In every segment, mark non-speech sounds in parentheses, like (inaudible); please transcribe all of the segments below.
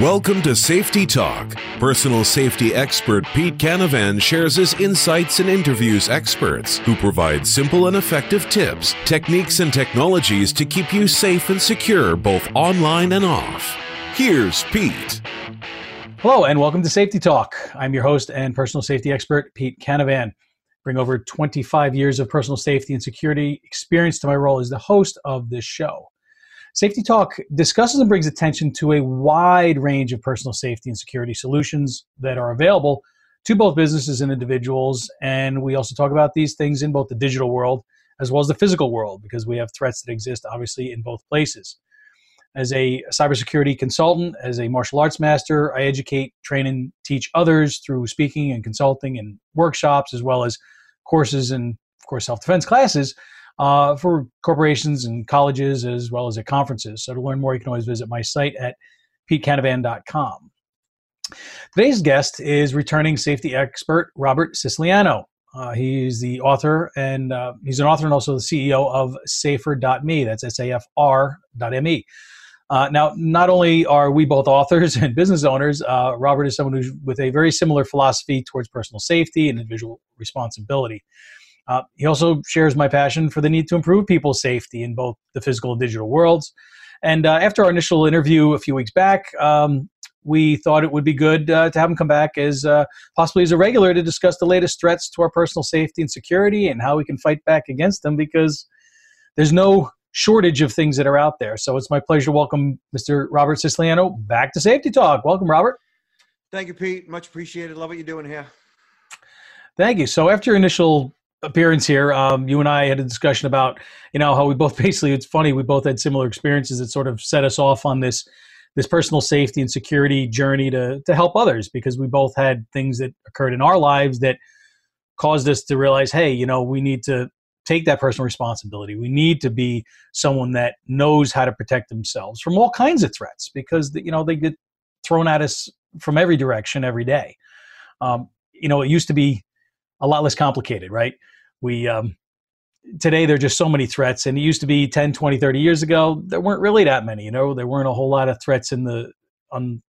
Welcome to Safety Talk. Personal safety expert Pete Canavan shares his insights and interviews experts who provide simple and effective tips, techniques, and technologies to keep you safe and secure both online and off. Here's Pete. Hello, and welcome to Safety Talk. I'm your host and personal safety expert, Pete Canavan. Bring over 25 years of personal safety and security experience to my role as the host of this show. Safety Talk discusses and brings attention to a wide range of personal safety and security solutions that are available to both businesses and individuals. And we also talk about these things in both the digital world as well as the physical world because we have threats that exist obviously in both places. As a cybersecurity consultant, as a martial arts master, I educate, train, and teach others through speaking and consulting and workshops, as well as courses and, of course, self defense classes uh, for corporations and colleges as well as at conferences. So to learn more, you can always visit my site at petecanavan.com. Today's guest is returning safety expert Robert Siciliano. Uh, he's the author and uh, he's an author and also the CEO of safr.me. That's S A F R.me. Uh, now, not only are we both authors (laughs) and business owners, uh, Robert is someone who's with a very similar philosophy towards personal safety and individual responsibility. Uh, he also shares my passion for the need to improve people's safety in both the physical and digital worlds. And uh, after our initial interview a few weeks back, um, we thought it would be good uh, to have him come back as uh, possibly as a regular to discuss the latest threats to our personal safety and security and how we can fight back against them because there's no shortage of things that are out there. So it's my pleasure to welcome Mr. Robert Siciliano back to Safety Talk. Welcome, Robert. Thank you, Pete. Much appreciated. Love what you're doing here. Thank you. So after your initial appearance here, um, you and I had a discussion about you know how we both (laughs) basically it's funny we both had similar experiences that sort of set us off on this this personal safety and security journey to to help others because we both had things that occurred in our lives that caused us to realize hey you know we need to take that personal responsibility. We need to be someone that knows how to protect themselves from all kinds of threats because you know they get thrown at us from every direction every day. Um, you know it used to be a lot less complicated, right? We um, today there are just so many threats, and it used to be 10, 20, 30 years ago there weren't really that many. You know, there weren't a whole lot of threats in the on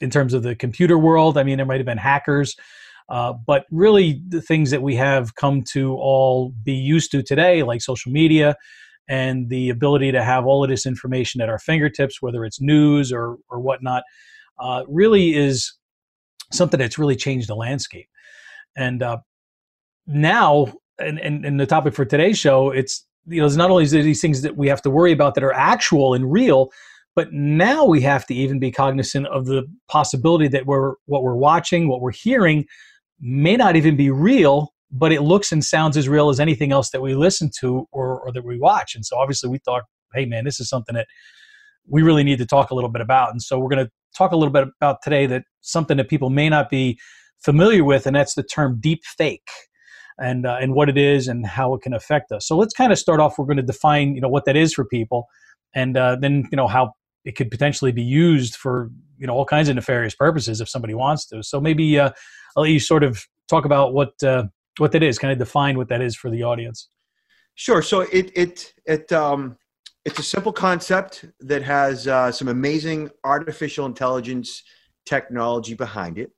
in terms of the computer world. I mean, there might have been hackers. Uh, but really, the things that we have come to all be used to today, like social media and the ability to have all of this information at our fingertips, whether it's news or, or whatnot, uh, really is something that's really changed the landscape. And uh, now, and, and, and the topic for today's show, it's you know, it's not only these things that we have to worry about that are actual and real, but now we have to even be cognizant of the possibility that we're what we're watching, what we're hearing, may not even be real, but it looks and sounds as real as anything else that we listen to or, or that we watch. And so obviously we thought, hey man, this is something that we really need to talk a little bit about. And so we're going to talk a little bit about today that something that people may not be familiar with, and that's the term deep fake and uh, and what it is and how it can affect us. So let's kind of start off. We're going to define you know what that is for people, and uh, then you know how it could potentially be used for you know all kinds of nefarious purposes if somebody wants to. So maybe uh, I'll let you sort of talk about what uh, what that is, kind of define what that is for the audience. Sure. So it it it um, it's a simple concept that has uh, some amazing artificial intelligence technology behind it.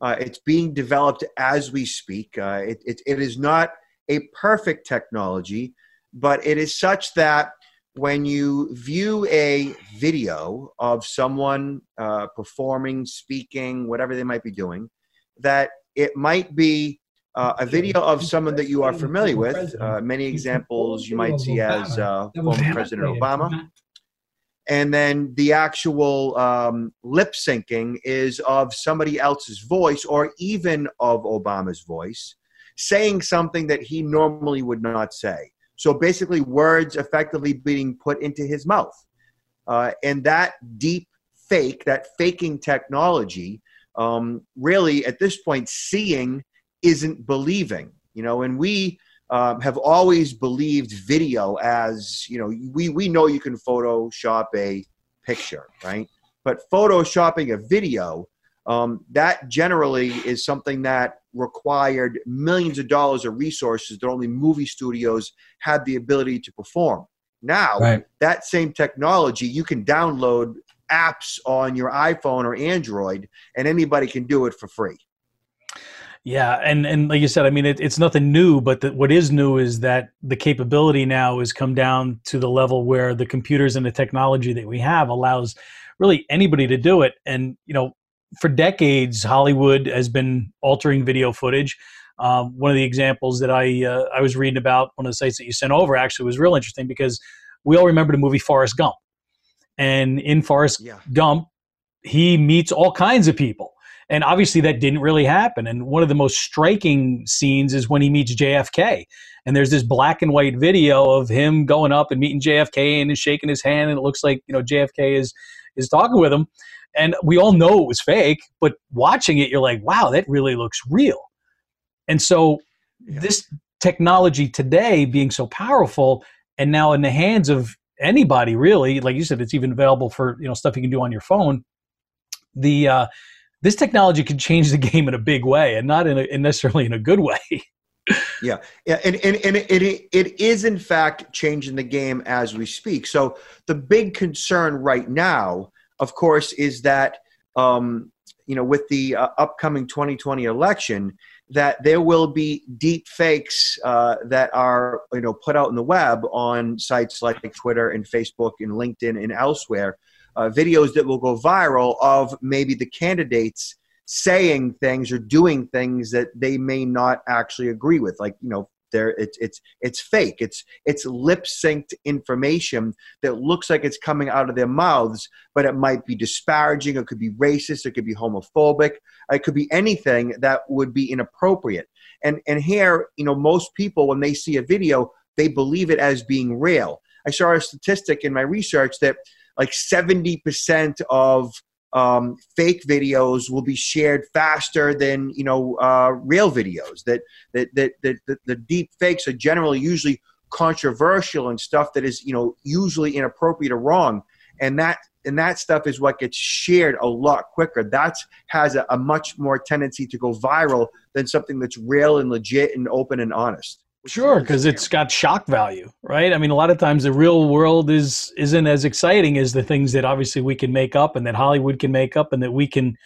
Uh, it's being developed as we speak. Uh, it, it, it is not a perfect technology, but it is such that when you view a video of someone uh, performing, speaking, whatever they might be doing, that it might be uh, a video of someone that you are familiar with. Uh, many examples you might see as uh, former President Obama and then the actual um, lip syncing is of somebody else's voice or even of Obama's voice saying something that he normally would not say. So basically, words effectively being put into his mouth. Uh, and that deep fake, that faking technology, um, really at this point, seeing isn't believing. You know, and we um, have always believed video as you know we we know you can photoshop a picture right but photoshopping a video um, that generally is something that required millions of dollars of resources that only movie studios had the ability to perform Now, Right. that same technology, you can download apps on your iPhone or Android, and anybody can do it for free. Yeah, and and like you said, I mean, it, it's nothing new, but the, what is new is that the capability now has come down to the level where the computers and the technology that we have allows really anybody to do it. And you know, for decades, Hollywood has been altering video footage. Um, one of the examples that I uh, I was reading about one of the sites that you sent over actually was real interesting because we all remember the movie Forrest Gump, and in Forrest Yeah. Gump, he meets all kinds of people. And obviously, that didn't really happen. And one of the most striking scenes is when he meets JFK. And there's this black and white video of him going up and meeting JFK and is shaking his hand. And it looks like, you know, JFK is, is talking with him. And we all know it was fake, but watching it, you're like, wow, that really looks real. And so, Yeah. this technology today being so powerful and now in the hands of anybody really like you said it's even available for you know stuff you can do on your phone the uh, this technology can change the game in a big way and not in, a, necessarily in a good way (laughs) Yeah, yeah, and and, and it, it it is in fact changing the game as we speak. So the big concern right now, of course, is that um, you know with the uh, upcoming 2020 election, that there will be deep fakes uh, that are you know put out in the web on sites like Twitter and Facebook and LinkedIn and elsewhere, uh, videos that will go viral of maybe the candidates saying things or doing things that they may not actually agree with. Like you know there it's it's it's fake. It's it's lip synced information that looks like it's coming out of their mouths but it might be disparaging it could be racist it could be homophobic it could be anything that would be inappropriate. And and here you know most people when they see a video they believe it as being real. I saw a statistic in my research that like 70% of um, fake videos will be shared faster than you know uh, real videos. That that, that that that the deep fakes are generally usually controversial and stuff that is you know usually inappropriate or wrong, and that and that stuff is what gets shared a lot quicker. That has a, a much more tendency to go viral than something that's real and legit and open and honest. Sure because it's got shock value right? I mean a lot of times the real world is isn't as exciting as the things that obviously we can make up and that hollywood can make up and that we can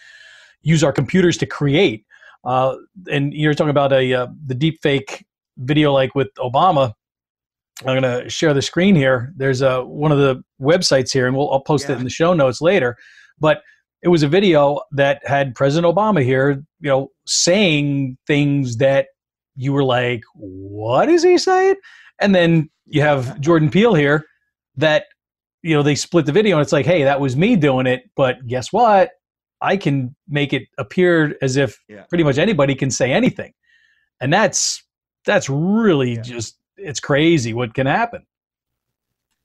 use our computers to create. Uh, and you're talking about a uh, the deep fake video like with obama. I'm going to share the screen here. There's a one of the websites here and we'll i'll post it in the show notes later. But it was a video that had president obama here you know saying things that you were like what is he saying and then you have jordan peele here that you know they split the video and it's like hey that was me doing it but guess what i can make it appear as if Yeah. pretty much anybody can say anything and that's that's really Yeah. just it's crazy what can happen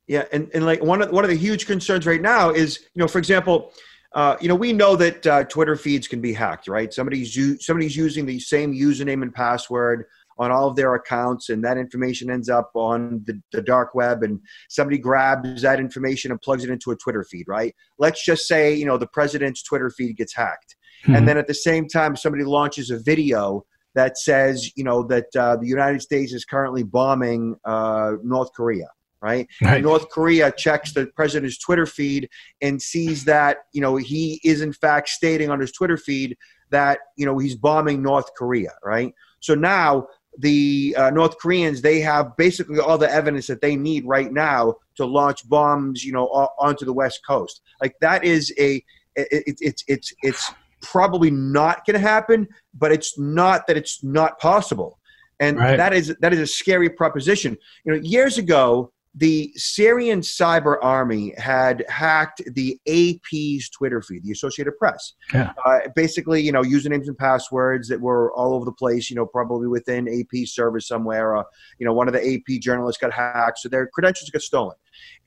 Yeah, and, and like one of one of the huge concerns right now is you know, for example, uh, you know, we know that uh, Twitter feeds can be hacked, right? Somebody's u- somebody's using the same username and password on all of their accounts, and that information ends up on the, the dark web, and somebody grabs that information and plugs it into a Twitter feed, right? Let's just say you know the president's Twitter feed gets hacked, and then at the same time somebody launches a video that says you know that uh, the United States is currently bombing uh, North Korea, right? Right. North Korea checks the president's Twitter feed and sees that you know he is in fact stating on his Twitter feed that you know he's bombing North Korea, right? So now the uh, North Koreans they have basically all the evidence that they need right now to launch bombs, you know, onto the West Coast. Like that is a it, it, it's it's it's probably not going to happen, but it's not that it's not possible, and Right. that is that is a scary proposition. You know, years ago the Syrian cyber army had hacked the AP's Twitter feed, the Associated Press. Yeah. Uh, basically, you know, usernames and passwords that were all over the place. You know, probably within AP server somewhere. You know, one of the AP journalists got hacked, so their credentials got stolen.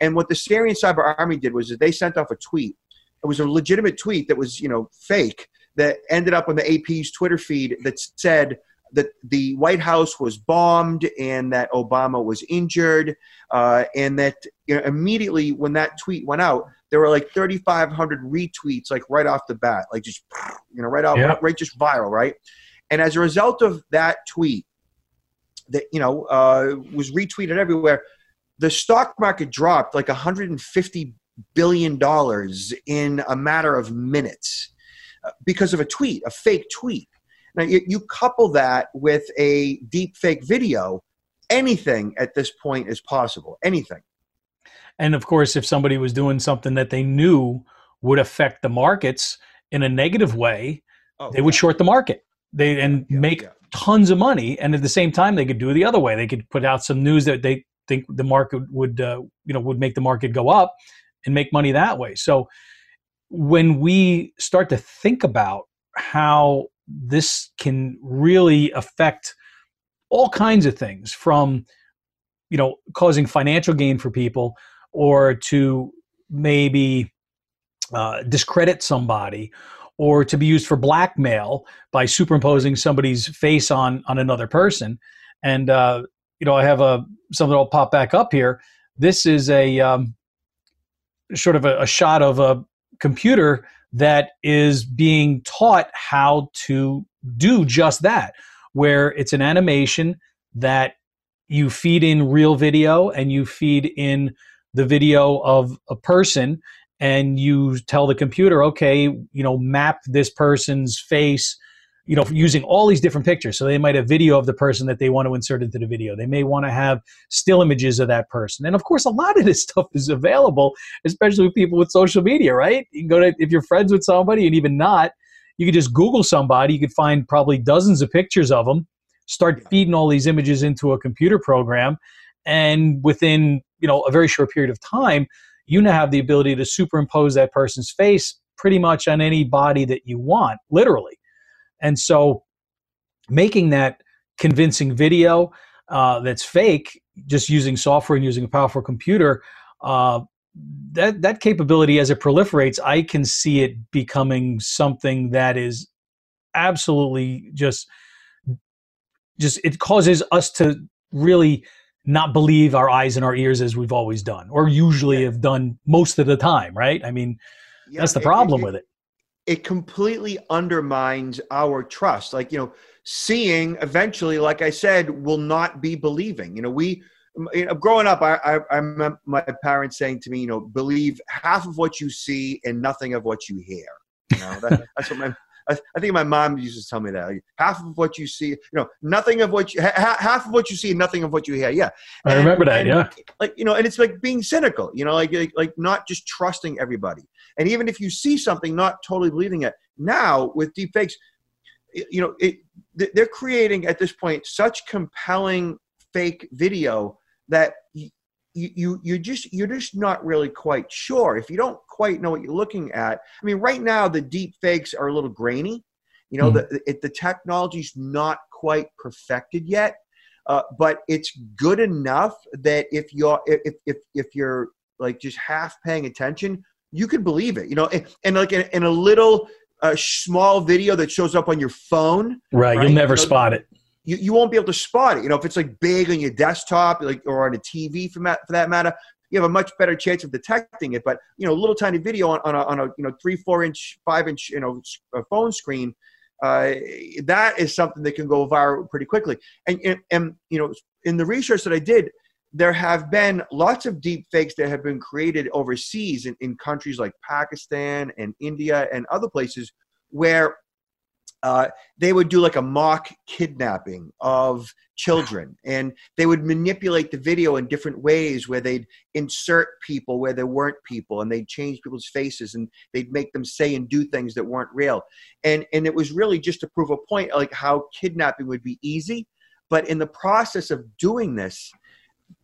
And what the Syrian cyber army did was that they sent off a tweet. It was a legitimate tweet that was, you know, fake that ended up on the AP's Twitter feed that said that the White House was bombed and that Obama was injured, uh, and that you know, immediately when that tweet went out, there were like 3,500 retweets, like right off the bat, like just you know, right off, Yeah. right, just viral, right. And as a result of that tweet, that you know uh, was retweeted everywhere, the stock market dropped like 150 billion dollars in a matter of minutes uh, because of a tweet, a fake tweet. Now you, you couple that with a deep fake video, anything at this point is possible. Anything. And of course, if somebody was doing something that they knew would affect the markets in a negative way, oh, they would yeah. short the market. They and yeah, make yeah. tons of money. And at the same time, they could do it the other way. They could put out some news that they think the market would, uh, you know, would make the market go up and make money that way. So when we start to think about how this can really affect all kinds of things from you know causing financial gain for people or to maybe uh, discredit somebody or to be used for blackmail by superimposing somebody's face on on another person. And uh, you know i have a something that'll pop back up here. This is a um, sort of a, a shot of a computer that is being taught how to do just that where it's an animation that you feed in real video and you feed in the video of a person and you tell the computer okay you know map this person's face you know using all these different pictures. So they might have video of the person that they want to insert into the video. They may want to have still images of that person. And of course a lot of this (laughs) stuff is available especially with people with social media right? You can go to if you're friends with somebody and even not you could just google somebody. You could find probably dozens of pictures of them start feeding all these images into a computer program. And within you know a very short period of time you now have the ability to superimpose that person's face pretty much on any body that you want literally and so making that convincing video uh, that's fake just using software and using a powerful computer uh, that that capability as it proliferates i can see it becoming something that is absolutely just just it causes us to really not believe our eyes and our ears as we've always done or usually yeah. have done most of the time right i mean yeah, that's the problem it, it, with it it completely undermines our trust like you know seeing eventually like i said will not be believing you know we you know, growing up I, I, I remember my parents saying to me you know believe half of what you see and nothing of what you hear you know that, (laughs) that's what my I, think my mom used to tell me that like, half of what you see, you know, nothing of what you ha- half of what you see, nothing of what you hear. Yeah, I remember that. And, yeah, like you know, and it's like being cynical. You know, like, like like not just trusting everybody. And even if you see something, not totally believing it. Now with deep fakes, you know, it they're creating at this point such compelling fake video that you, you you just you're just not really quite sure if you don't quite know what you're looking at i mean right now the deep fakes are a little grainy you know mm. the it, the technology's not quite perfected yet uh, but it's good enough that if you're if, if if you're like just half paying attention you can believe it you know and, and like in, in, a little uh, small video that shows up on your phone right, right? you'll never you know, spot it you, you won't be able to spot it. You know, if it's like big on your desktop, like or on a TV for, for that matter, you have a much better chance of detecting it. But you know, a little tiny video on, on a, on a you know three, four inch, five inch, you know, phone screen, uh, that is something that can go viral pretty quickly. And, and, and you know, in the research that I did, there have been lots of deep fakes that have been created overseas in, in countries like Pakistan and India and other places where uh, they would do like a mock kidnapping of children. And they would manipulate the video in different ways where they'd insert people where there weren't people and they'd change people's faces and they'd make them say and do things that weren't real. And and it was really just to prove a point like how kidnapping would be easy. But in the process of doing this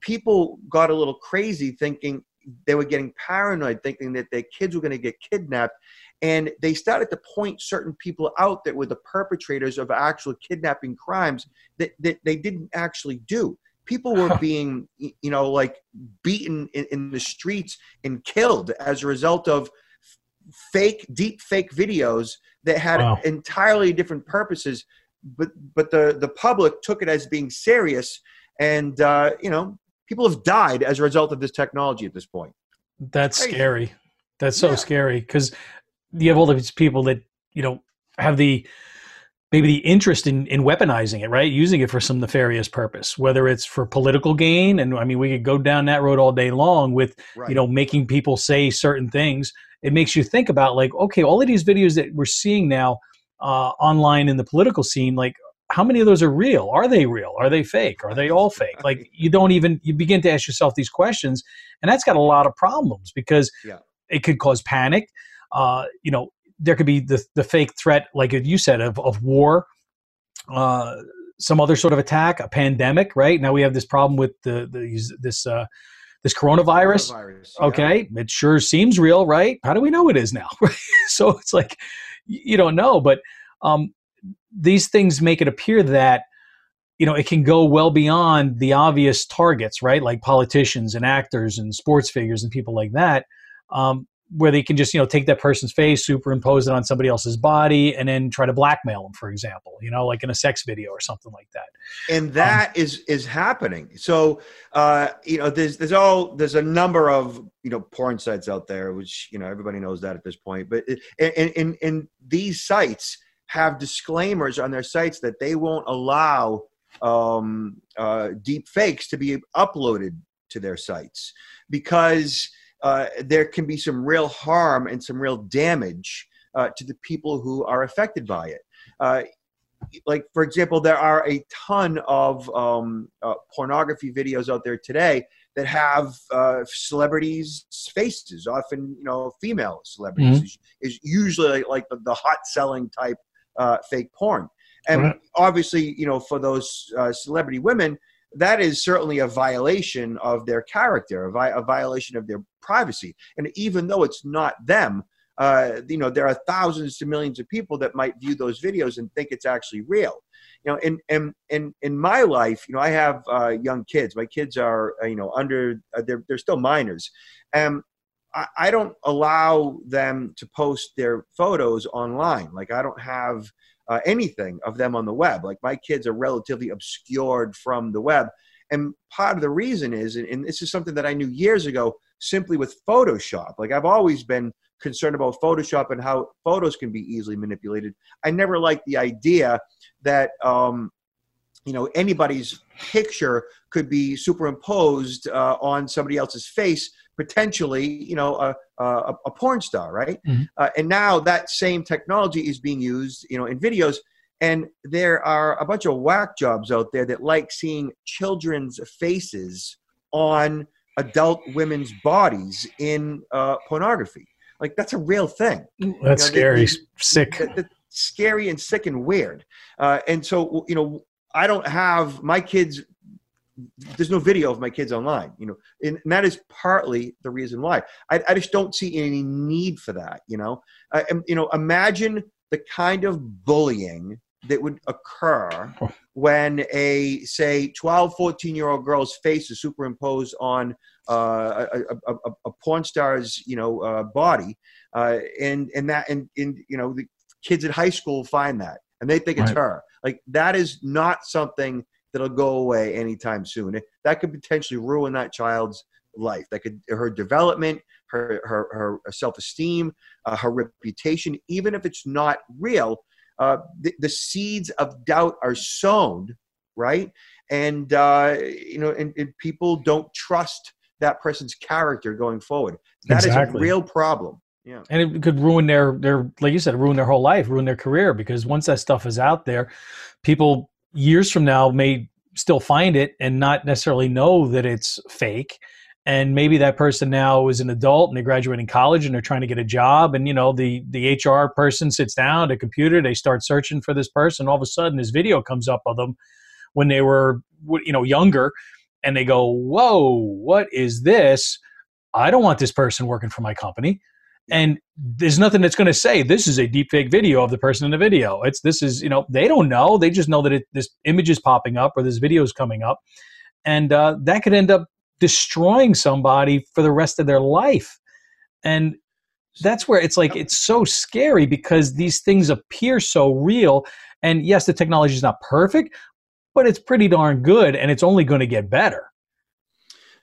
people got a little crazy thinking they were getting paranoid thinking that their kids were going to get kidnapped and they started to point certain people out that were the perpetrators of actual kidnapping crimes that, that they didn't actually do people were (laughs) being you know like beaten in, in, the streets and killed as a result of fake deep fake videos that had wow. entirely different purposes but but the the public took it as being serious and uh, you know people have died as a result of this technology at this point that's scary that's so yeah. scary because you have all these people that you know have the maybe the interest in, in weaponizing it, right? Using it for some nefarious purpose, whether it's for political gain. And I mean, we could go down that road all day long with, right. you know, making people say certain things. It makes you think about like, okay, all of these videos that we're seeing now uh, online in the political scene, like how many of those are real? Are they real? Are they fake? Are they all fake? Like you don't even, you begin to ask yourself these questions and that's got a lot of problems because yeah. it could cause panic. Uh, you know, there could be the the fake threat, like you said, of of war, uh, some other sort of attack, a pandemic. Right now, we have this problem with the, the this uh, this coronavirus. coronavirus yeah. Okay, it sure seems real, right? How do we know it is now? (laughs) so it's like you don't know, but um, these things make it appear that you know it can go well beyond the obvious targets, right? Like politicians and actors and sports figures and people like that. Um, where they can just you know take that person's face superimpose it on somebody else's body and then try to blackmail them for example you know like in a sex video or something like that and that um, is is happening so uh you know there's there's all there's a number of you know porn sites out there which you know everybody knows that at this point but in in, in these sites have disclaimers on their sites that they won't allow um uh deep fakes to be uploaded to their sites because uh, there can be some real harm and some real damage uh, to the people who are affected by it. Uh, like, for example, there are a ton of um, uh, pornography videos out there today that have uh, celebrities' faces, often, you know, female celebrities, mm-hmm. is, is, usually like the, the hot selling type fake porn. And right. obviously, you know, for those celebrity women, that is certainly a violation of their character, a, vi- a violation of their privacy. And even though it's not them, uh, you know, there are thousands to millions of people that might view those videos and think it's actually real. You know, in in in, in my life, you know, I have uh, young kids. My kids are, uh, you know, under uh, they're they're still minors, and I, don't allow them to post their photos online. Like I don't have uh, anything of them on the web. Like my kids are relatively obscured from the web. And part of the reason is, and this is something that I knew years ago simply with Photoshop. Like I've always been concerned about Photoshop and how photos can be easily manipulated. I never liked the idea that, um, you know, anybody's picture could be superimposed uh, on somebody else's face potentially, you know, a, a, a porn star, right? Mm-hmm. Uh, and now that same technology is being used, you know, in videos. And there are a bunch of whack jobs out there that like seeing children's faces on adult women's bodies in uh, pornography. Like that's a real thing. That's you know, scary, sick. scary and sick and weird. Uh, and so, you know, I don't have my kids there's no video of my kids online you know and, that is partly the reason why. I, I, just don't see any need for that you know? I, you know imagine the kind of bullying that would occur when a say 12 14 year old girl's face is superimposed on uh, a, a, a, a, porn star's you know uh, body uh, and and that and, and you know the kids at high school find that and they think it's her. Like that is not something that'll go away anytime soon. That could potentially ruin that child's life. That could her development, her her, her self esteem, uh, her reputation. Even if it's not real, uh, the, the, seeds of doubt are sown, right? And uh, you know, and, and, people don't trust that person's character going forward. That exactly. is a real problem. Yeah. And it could ruin their their like you said, ruin their whole life, ruin their career because once that stuff is out there, people years from now may still find it and not necessarily know that it's fake. And maybe that person now is an adult and they're graduating college and they're trying to get a job. And you know the the hr person sits down at a computer they start searching for this person. All of a sudden this video comes up of them when they were you know younger and they go whoa what is this? I don't want this person working for my company and there's nothing that's going to say this is a deep fake video of the person in the video. It's this is you know they don't know. They just know that it, this image is popping up or this video is coming up. And uh, that could end up destroying somebody for the rest of their life. And that's where it's like it's so scary because these things appear so real. And yes the technology is not perfect but it's pretty darn good and it's only going to get better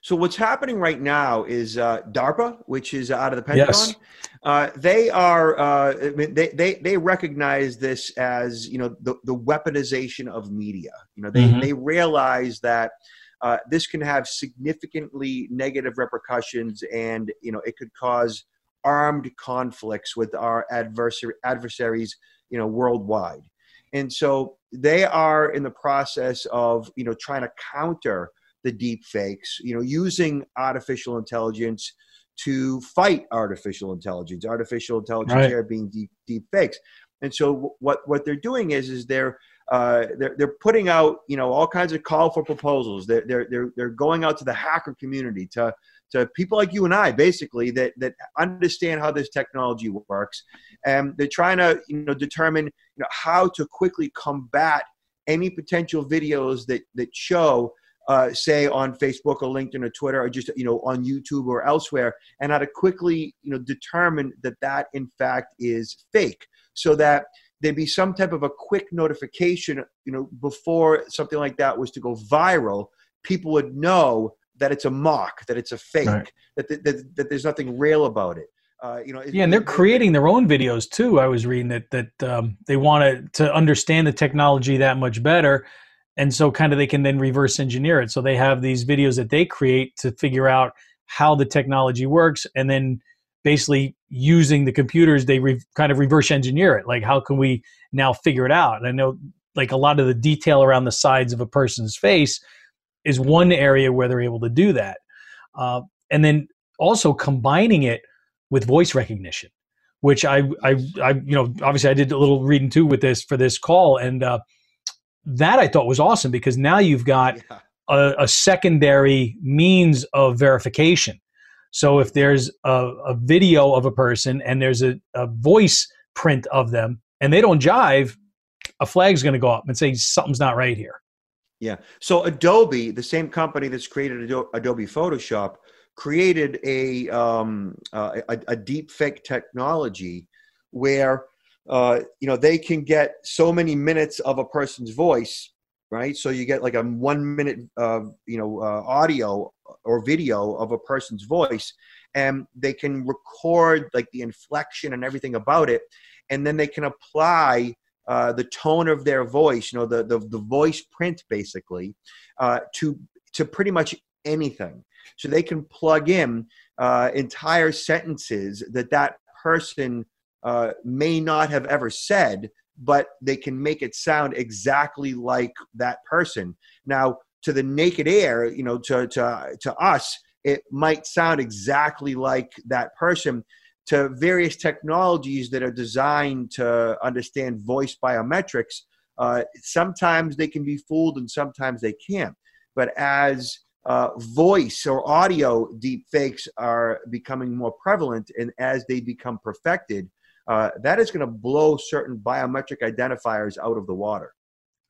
So what's happening right now is uh, DARPA, which is out of the Pentagon. Yes. Uh, they are uh, they, they they recognize this as you know the, the weaponization of media. You know they Mhm. they realize that uh, this can have significantly negative repercussions, and you know it could cause armed conflicts with our adversary adversaries you know worldwide. And so they are in the process of you know trying to counter the deep fakes, you know, using artificial intelligence to fight artificial intelligence. Artificial intelligence Right. here being deep deep fakes. And so what what they're doing is is they're uh, they're they're putting out you know all kinds of call for proposals. They're they're they're, they're going out to the hacker community to to people like you and I basically that that understand how this technology works, and they're trying to you know determine you know how to quickly combat any potential videos that that show uh, say on Facebook or LinkedIn or Twitter or just you know on YouTube or elsewhere, and how to quickly you know determine that that in fact is fake, so that there'd be some type of a quick notification, you know, before something like that was to go viral, people would know that it's a mock, that it's a fake, Right. that, that, that, that there's nothing real about it. Uh, you know, it- Yeah, and they're it- creating their own videos too. I was reading that that um, they want to to understand the technology that much better, and so kind of they can then reverse engineer it. So they have these videos that they create to figure out how the technology works, and then basically using the computers, they re- kind of reverse engineer it. Like, how can we now figure it out? And I know, like a lot of the detail around the sides of a person's face is one area where they're able to do that, uh, and then also combining it with voice recognition, which I, I, I, you know, obviously I did a little reading too with this for this call, and uh, that I thought was awesome because now you've got Yeah. a, a secondary means of verification. So if there's a, a video of a person and there's a, a voice print of them and they don't jive, a flag's going to go up and say something's not right here. Yeah. So Adobe, the same company that's created Ado- Adobe Photoshop, created a um, uh, a, a deep fake technology where uh, you know they can get so many minutes of a person's voice, right? So you get like a one minute uh, you know uh, audio or video of a person's voice, and they can record like the inflection and everything about it, and then they can apply uh, the tone of their voice, you know, the the, the voice print basically, uh, to to pretty much anything. So they can plug in uh, entire sentences that that person uh, may not have ever said, but they can make it sound exactly like that person. Now, to the naked ear, you know, to to to us, it might sound exactly like that person to various technologies that are designed to understand voice biometrics. Uh, sometimes they can be fooled and sometimes they can't. But as uh, voice or audio deep fakes are becoming more prevalent and as they become perfected, uh, that is going to blow certain biometric identifiers out of the water.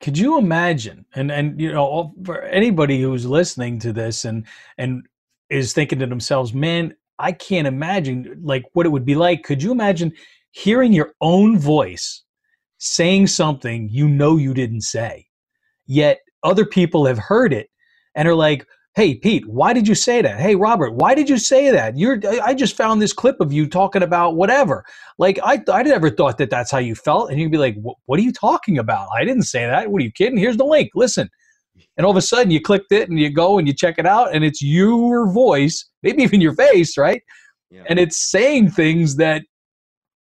Could you imagine? And and you know, for anybody who's listening to this and and is thinking to themselves, "Man, I can't imagine like what it would be like." Could you imagine hearing your own voice saying something you know you didn't say, yet other people have heard it and are like, "Hey, Pete, why did you say that? Hey, Robert, why did you say that? You're I just found this clip of you talking about whatever." Like I, I never thought that that's how you felt, and you'd be like, "What are you talking about? I didn't say that. What are you kidding? Here's the link. Listen." And all of a sudden, you clicked it, and you go and you check it out, and it's your voice, maybe even your face, right? Yeah. And it's saying things that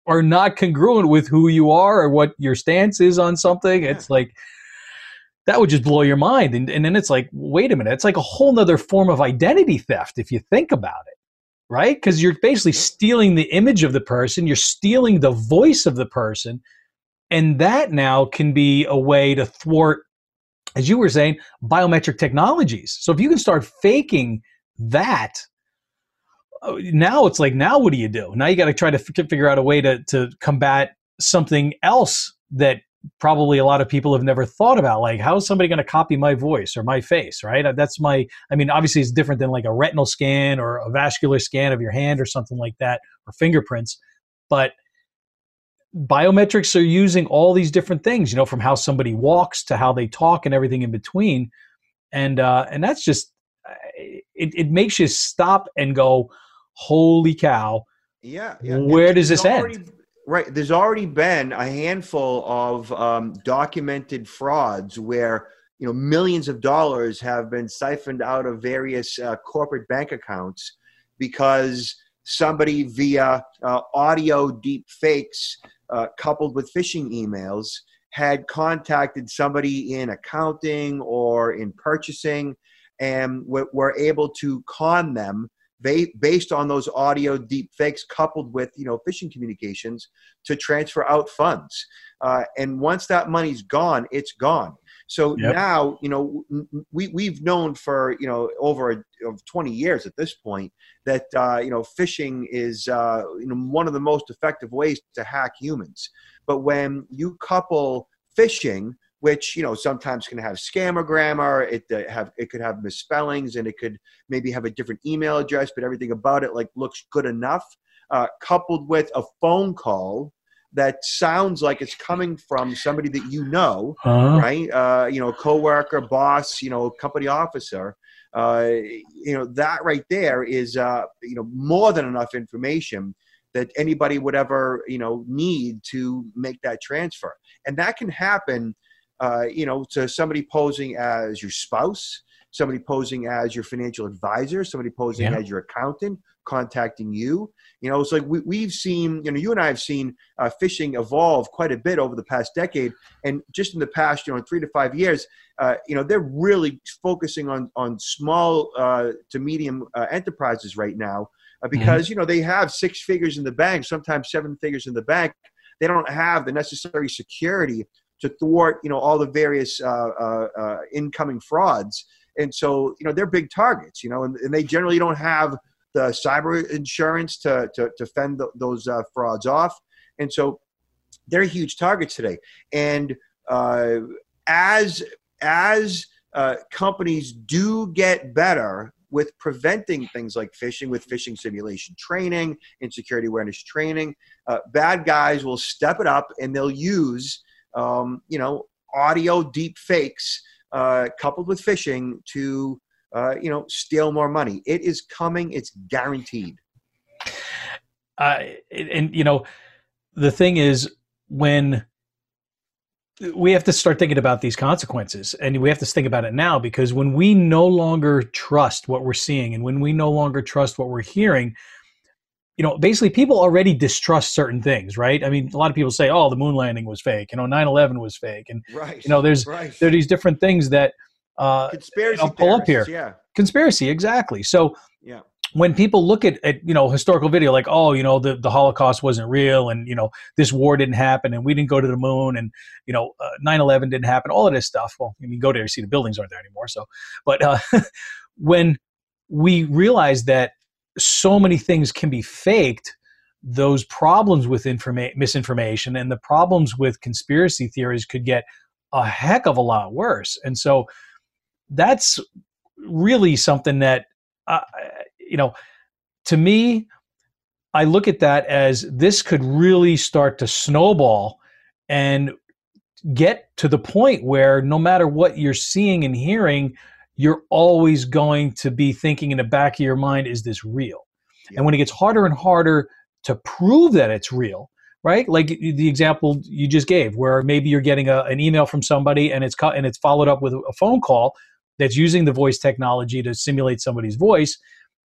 are not congruent with who you are or what your stance is on something. Yeah. It's like that would just blow your mind, and and then it's like, wait a minute, it's like a whole nother form of identity theft if you think about it right? Because you're basically stealing the image of the person, you're stealing the voice of the person, and that now can be a way to thwart, as you were saying, biometric technologies. So if you can start faking that, uh, now it's like, now what do you do? Now you got to try to f- figure out a way to to combat something else that probably a lot of people have never thought about like how is somebody going to copy my voice or my face right Uh, that's my i mean obviously it's different than like a retinal scan or a vascular scan of your hand or something like that or fingerprints but biometrics are using all these different things you know from how somebody walks to how they talk and everything in between and uh and that's just it, it makes you stop and go, holy cow. Yeah. yeah. Where does this already, end? Right. There's already been a handful of um, documented frauds where you know millions of dollars have been siphoned out of various uh, corporate bank accounts because somebody via uh, audio deep fakes uh, coupled with phishing emails had contacted somebody in accounting or in purchasing and were able to con them based on those audio deep fakes coupled with you know phishing communications to transfer out funds. Uh, and once that money's gone it's gone. So yep. now you know we, we've known for you know over a, of 20 years at this point that uh, you know phishing is uh, you know one of the most effective ways to hack humans. But when you couple phishing which you know sometimes can have scammer grammar. It uh, have it could have misspellings, and it could maybe have a different email address, but everything about it like looks good enough. Uh, coupled with a phone call that sounds like it's coming from somebody that you know, uh-huh. right? Uh, you know, coworker, boss, you know, company officer. Uh, you know, that right there is uh, you know more than enough information that anybody would ever you know need to make that transfer, and that can happen uh, you know, to somebody posing as your spouse, somebody posing as your financial advisor, somebody posing yeah. as your accountant, contacting you. You know, it's like we, we've seen, you know, you and I have seen uh, phishing evolve quite a bit over the past decade. And just in the past, you know, three to five years, uh, you know, they're really focusing on, on small uh, to medium uh, enterprises right now uh, mm-hmm. because, mm-hmm. you know, they have six figures in the bank, sometimes seven figures in the bank. They don't have the necessary security to thwart you know all the various uh, uh, uh, incoming frauds. And so you know they're big targets you know and, and they generally don't have the cyber insurance to to, to fend the, those uh, frauds off. And so they're huge targets today. And uh, as as uh, companies do get better with preventing things like phishing with phishing simulation training and security awareness training bad guys will step it up and they'll use um, you know, audio deep fakes uh, coupled with phishing to, uh, you know, steal more money. It is coming. It's guaranteed. Uh, and, you know, the thing is when we have to start thinking about these consequences and we have to think about it now because when we no longer trust what we're seeing and when we no longer trust what we're hearing you know, basically people already distrust certain things, right? I mean, a lot of people say, "Oh, the moon landing was fake," you know, 9/11 was fake, and right. you know, there's right. there are these different things that uh, conspiracy you know, pull up here. Yeah, conspiracy, exactly. So, yeah, when people look at, at you know historical video, like, oh, you know, the the Holocaust wasn't real, and you know, this war didn't happen, and we didn't go to the moon, and you know, uh, 9/11 didn't happen, all of this stuff. Well, I mean, go there, and see the buildings aren't there anymore. So, but uh, (laughs) when we realize that so many things can be faked those problems with informa- misinformation and the problems with conspiracy theories could get a heck of a lot worse. And so that's really something that uh, you know to me i look at that as this could really start to snowball and get to the point where no matter what you're seeing and hearing you're always going to be thinking in the back of your mind, is this real? Yeah. And when it gets harder and harder to prove that it's real, right? Like the example you just gave, where maybe you're getting a, an email from somebody and it's co- and it's followed up with a phone call that's using the voice technology to simulate somebody's voice,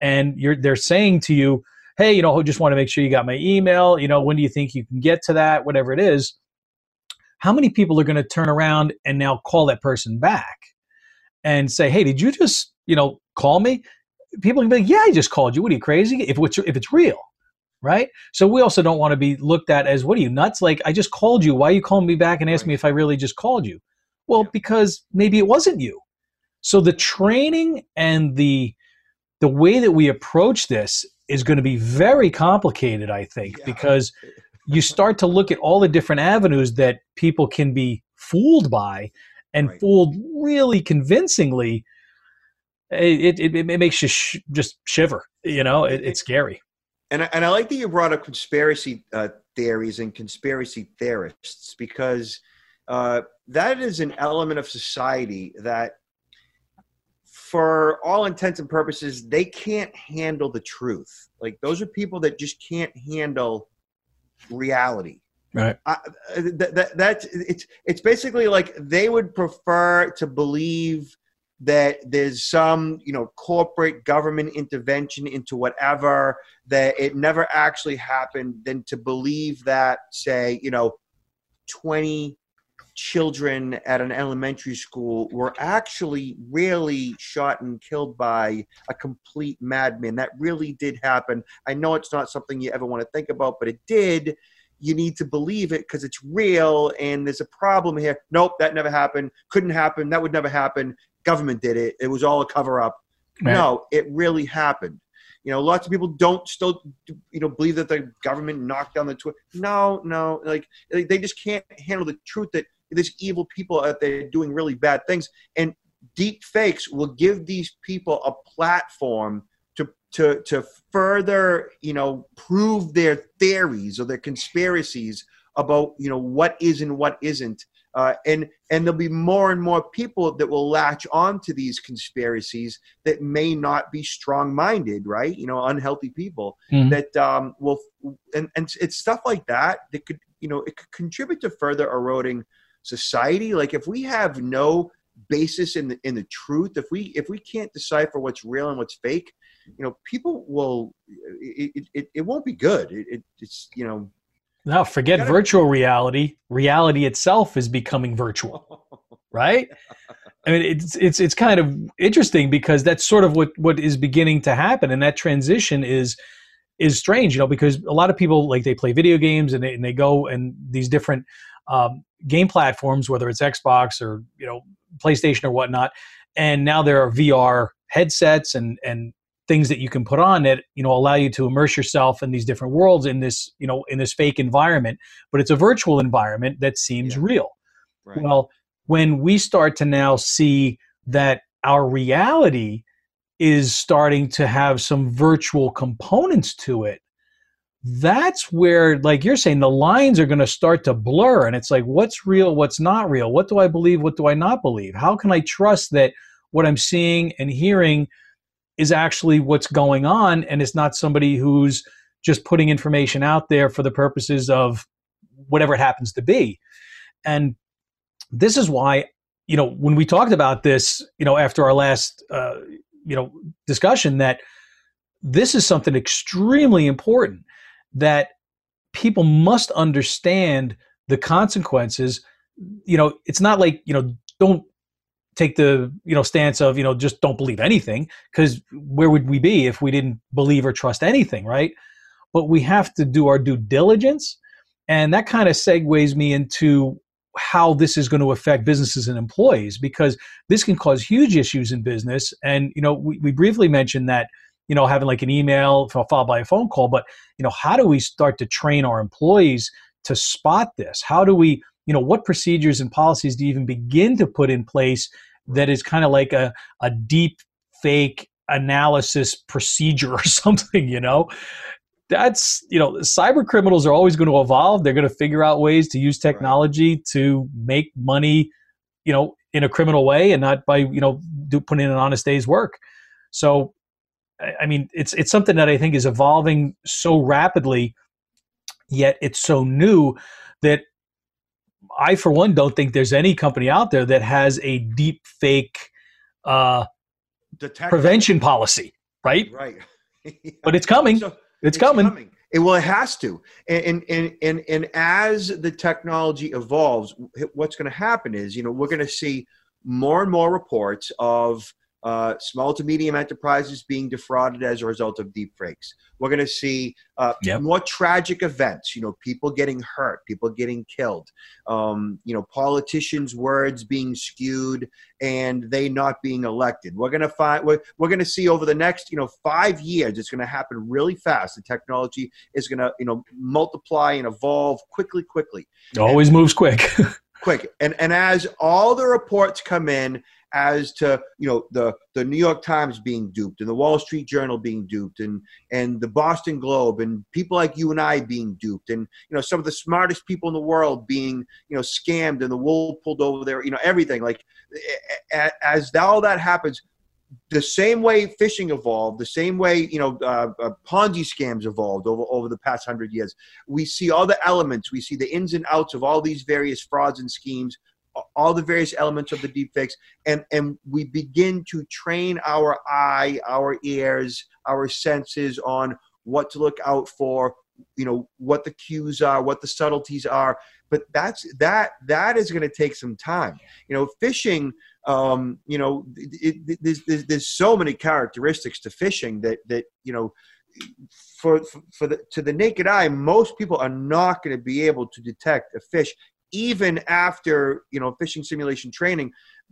and you're they're saying to you, "Hey, you know, I just want to make sure you got my email. You know, when do you think you can get to that? Whatever it is." How many people are going to turn around and now call that person back? And say, "Hey, did you just you know call me?" People can be like, "Yeah, I just called you. What are you crazy? If it's if it's real." Right. So we also don't want to be looked at as, what are you nuts? Like, I just called you. Why are you calling me back and ask right. me if I really just called you? Well, yeah. because maybe it wasn't you. So the training and the the way that we approach this is going to be very complicated, I think, yeah. because you start to look at all the different avenues that people can be fooled by and right. fooled really convincingly, it, it, it makes you sh- just shiver. You know, it, it's scary. And I, and I like that you brought up conspiracy uh, theories and conspiracy theorists because uh, that is an element of society that for all intents and purposes, they can't handle the truth. Like those are people that just can't handle reality. Right. I, that, that that's it's it's basically like they would prefer to believe that there's some you know corporate government intervention into whatever that it never actually happened than to believe that say you know 20 children at an elementary school were actually really shot and killed by a complete madman. That really did happen. I know it's not something you ever want to think about, but it did. You need to believe it because it's real and there's a problem here. Nope, that never happened. Couldn't happen. That would never happen. Government did it. It was all a cover up. Right. No, it really happened. You know, lots of people don't still, you know, believe that the government knocked down the Twin. No, no, like they just can't handle the truth that there's evil people out there doing really bad things, and deep fakes will give these people a platform to to further, you know, prove their theories or their conspiracies about you know what is and what isn't uh, and and there'll be more and more people that will latch on to these conspiracies that may not be strong-minded, right? You know, unhealthy people mm-hmm. that um, will, and and it's stuff like that that could you know it could contribute to further eroding society. Like if we have no basis in the in the truth, if we if we can't decipher what's real and what's fake, you know, people will it it, it won't be good. It, it it's you know Now forget gotta, virtual reality. Reality itself is becoming virtual, (laughs) right? I mean, it's it's it's kind of interesting because that's sort of what what is beginning to happen, and that transition is is strange, you know, because a lot of people like they play video games and they, and they go and these different um, game platforms, whether it's Xbox or you know PlayStation or whatnot, and now there are VR headsets and and things that you can put on that you know allow you to immerse yourself in these different worlds in this you know in this fake environment but it's a virtual environment that seems yeah. real right. well when we start to now see that our reality is starting to have some virtual components to it that's where like you're saying the lines are going to start to blur and it's like what's real what's not real what do i believe what do i not believe how can i trust that what i'm seeing and hearing is actually what's going on and it's not somebody who's just putting information out there for the purposes of whatever it happens to be. And this is why you know when we talked about this you know after our last uh, you know discussion that this is something extremely important that people must understand the consequences. You know it's not like you know don't take the you know stance of you know just don't believe anything because where would we be if we didn't believe or trust anything right? But we have to do our due diligence and that kind of segues me into how this is going to affect businesses and employees because this can cause huge issues in business and you know we, we briefly mentioned that you know having like an email followed by a phone call but you know how do we start to train our employees to spot this? How do we you know what procedures and policies do you even begin to put in place that is kind of like a, a deep fake analysis procedure (laughs) or something, you know? That's, you know, cyber criminals are always going to evolve. They're going to figure out ways to use technology to make money, you know, in a criminal way and not by, you know, do, putting in an honest day's work. So, I mean, it's it's something that I think is evolving so rapidly, yet it's so new that I, for one, don't think there's any company out there that has a deep fake uh, prevention policy, right? Right. (laughs) yeah. But it's coming. So it's, it's coming. coming. It, well, it has to. And, and, and, and as the technology evolves, what's going to happen is, you know, we're going to see more and more reports of uh, small to medium enterprises being defrauded as a result of deep fakes. We're going to see uh, yep. more tragic events. You know, people getting hurt, people getting killed. Um, you know, politicians' words being skewed and they not being elected. We're going to find. We're, we're going to see over the next you know five years. It's going to happen really fast. The technology is going to you know multiply and evolve quickly, quickly. It always and, moves quick. (laughs) quick. And and as all the reports come in as to you know the the New York Times being duped and the Wall Street Journal being duped and and the Boston Globe and people like you and I being duped and you know some of the smartest people in the world being you know scammed and the wool pulled over there you know everything like as all that happens the same way phishing evolved, the same way you know uh, uh, Ponzi scams evolved over over the past hundred years. We see all the elements. We see the ins and outs of all these various frauds and schemes, all the various elements of the deepfakes, and and we begin to train our eye, our ears, our senses on what to look out for. You know what the cues are, what the subtleties are, but that's that that is going to take some time. You know, phishing um, you know, it, it, there's, there's, there's so many characteristics to phishing that that you know, for for the to the naked eye, most people are not going to be able to detect a phish even after you know phishing simulation training.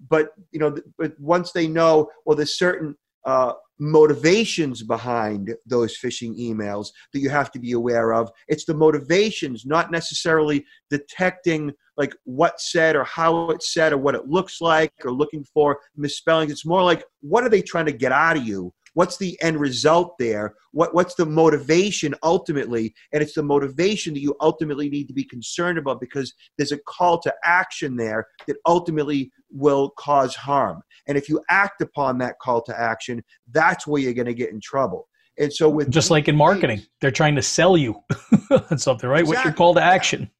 But you know, but once they know, well, there's certain uh, motivations behind those phishing emails that you have to be aware of. It's the motivations, not necessarily detecting like what's said or how it's said or what it looks like or looking for misspellings. It's more like what are they trying to get out of you what's the end result there? What, what's the motivation ultimately? And it's the motivation that you ultimately need to be concerned about because there's a call to action there that ultimately will cause harm. And if you act upon that call to action that's where you're going to get in trouble. And so with just like in marketing they're trying to sell you (laughs) on something right? Exactly. what's your call to action?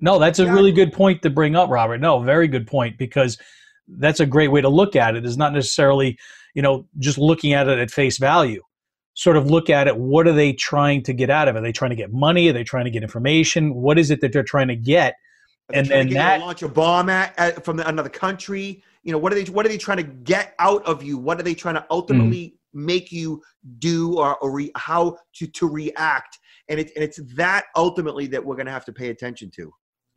No that's a really good point to bring up robert. No very good point because that's a great way to look at it. Is not necessarily you know, just looking at it at face value. Sort of look at it. What are they trying to get out of it? Are they trying to get money? Are they trying to get information? What is it that they're trying to get? and then that launch a bomb at, at, from another country. You know, what are they? What are they trying to get out of you? What are they trying to ultimately mm-hmm. make you do or, or re, how to to react? And, it, and it's that ultimately that we're going to have to pay attention to.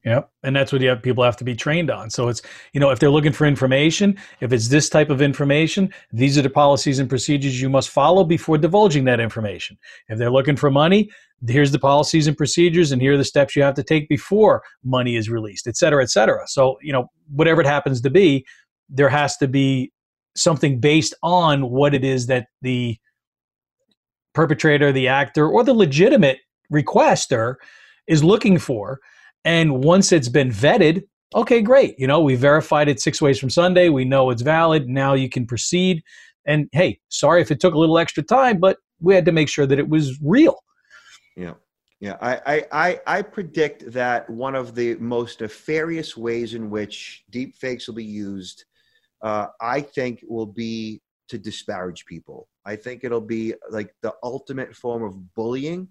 Yep. And that's what you have, people have to be trained on. So it's, you know, if they're looking for information, if it's this type of information, these are the policies and procedures you must follow before divulging that information. If they're looking for money, here's the policies and procedures and here are the steps you have to take before money is released, et cetera, et cetera. So, you know, whatever it happens to be, there has to be something based on what it is that the perpetrator, the actor, or the legitimate requester is looking for and once it's been vetted, okay, great. You know, we verified it six ways from Sunday. We know it's valid. Now you can proceed. And hey, sorry if it took a little extra time, but we had to make sure that it was real. Yeah. Yeah, I, I, I predict that one of the most nefarious ways in which deep fakes will be used, uh, I think, will be to disparage people. I think it'll be like the ultimate form of bullying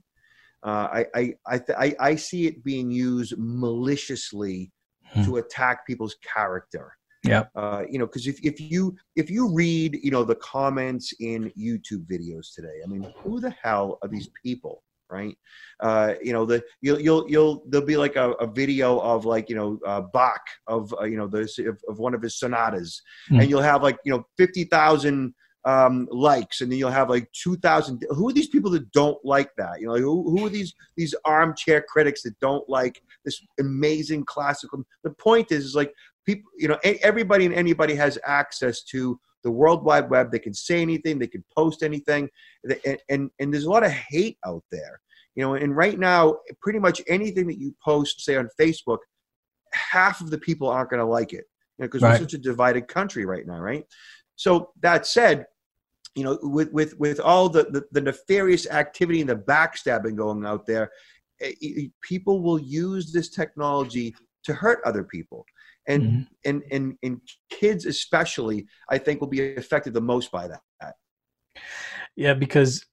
I, I, I, I, I see it being used maliciously hmm. to attack people's character. Yeah. Uh, you know, because if, if you if you read you know the comments in YouTube videos today, I mean, who the hell are these people? Right. Uh, you know, the you'll you'll you'll there'll be like a, a video of like you know uh, Bach of uh, you know the of, of one of his sonatas, mm. and you'll have like you know fifty thousand um, likes, and then you'll have like two thousand. Who are these people that don't like that? You know, who, who are these these armchair critics that don't like this amazing classical? The point is, is like people. You know, everybody and anybody has access to the World Wide Web. They can say anything. They can post anything, and and, and there's a lot of hate out there. You know, and right now, pretty much anything that you post, say on Facebook, half of the people aren't going to like it because you know, right. we're such a divided country right now, right? So that said, you know, with with with all the, the, the nefarious activity and the backstabbing going out there, it, eh, it, people will use this technology to hurt other people, and mm-hmm. and and and kids especially, I think, will be affected the most by that. Yeah, because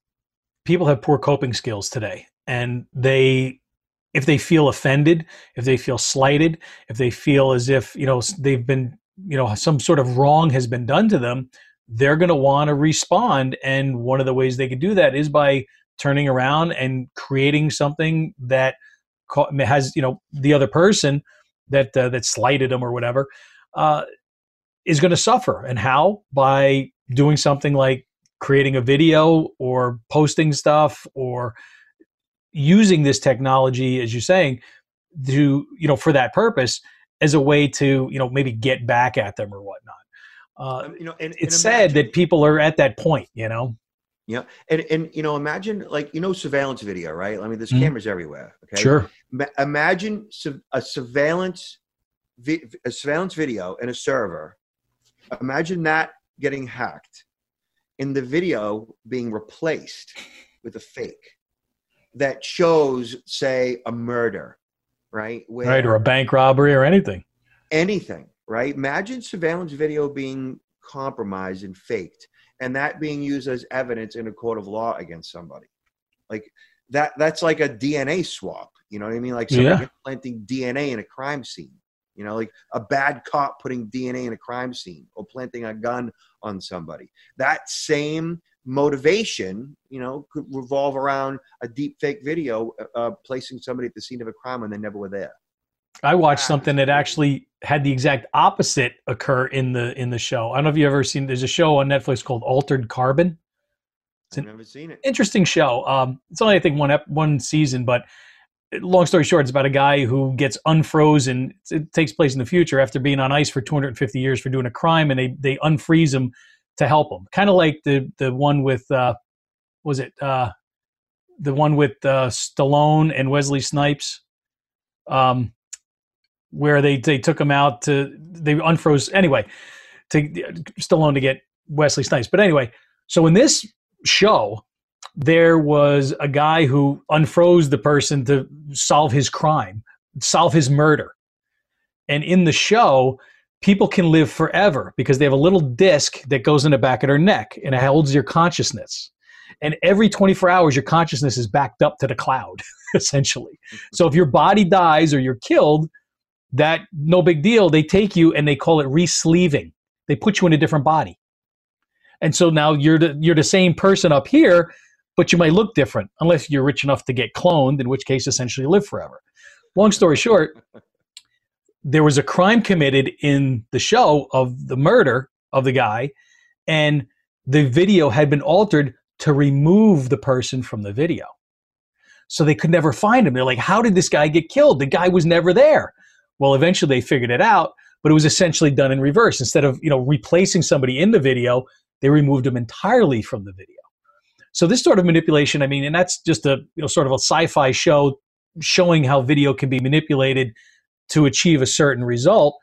people have poor coping skills today, and they if they feel offended, if they feel slighted, if they feel as if you know they've been you know some sort of wrong has been done to them they're going to want to respond. And one of the ways they could do that is by turning around and creating something that has, you know, the other person that uh, that slighted them or whatever uh, is going to suffer. And how? By doing something like creating a video or posting stuff or using this technology, as you're saying, to you know for that purpose as a way to you know maybe get back at them or whatnot. Uh, um, you know, and, it's and sad that people are at that point. You know. Yeah, and and you know, imagine like you know surveillance video, right? I mean, there's mm-hmm. cameras everywhere. Okay, sure. Ma- imagine a surveillance, vi- a surveillance video in a server. Imagine that getting hacked, in the video being replaced with a fake that shows, say, a murder, right? Where right, or a bank robbery or anything. Anything, right? Imagine surveillance video being compromised and faked, and that being used as evidence in a court of law against somebody. Like that that's like a DNA swap. You know what I mean? Like somebody yeah. planting DNA in a crime scene. You know, like a bad cop putting DNA in a crime scene or planting a gun on somebody. That same motivation, you know, could revolve around a deep fake video uh, uh placing somebody at the scene of a crime when they never were there. I watched something that actually had the exact opposite occur in the in the show. I don't know if you ever seen. There's a show on Netflix called Altered Carbon. It's I've never seen it. Interesting show. Um, it's only I think one ep- one season, but long story short, it's about a guy who gets unfrozen. It takes place in the future after being on ice for 250 years for doing a crime, and they they unfreeze him to help him. Kind of like the the one with uh, was it uh, the one with uh, Stallone and Wesley Snipes, um, where they they took him out to they unfroze anyway to Stallone to get Wesley Snipes. But anyway, so in this show, there was a guy who unfroze the person to solve his crime, solve his murder. And in the show, people can live forever because they have a little disc that goes in the back of their neck and it holds your consciousness. And every 24 hours, your consciousness is backed up to the cloud, (laughs) essentially. So if your body dies or you're killed, that no big deal. They take you and they call it resleeving. They put you in a different body. And so now you're the, you're the same person up here, but you might look different unless you're rich enough to get cloned, in which case essentially live forever. Long story short, there was a crime committed in the show of the murder of the guy, and the video had been altered to remove the person from the video. So they could never find him. They're like, how did this guy get killed? The guy was never there. Well, eventually they figured it out, but it was essentially done in reverse. Instead of, you know, replacing somebody in the video, they removed them entirely from the video. So this sort of manipulation, I mean, and that's just a you know sort of a sci-fi show showing how video can be manipulated to achieve a certain result.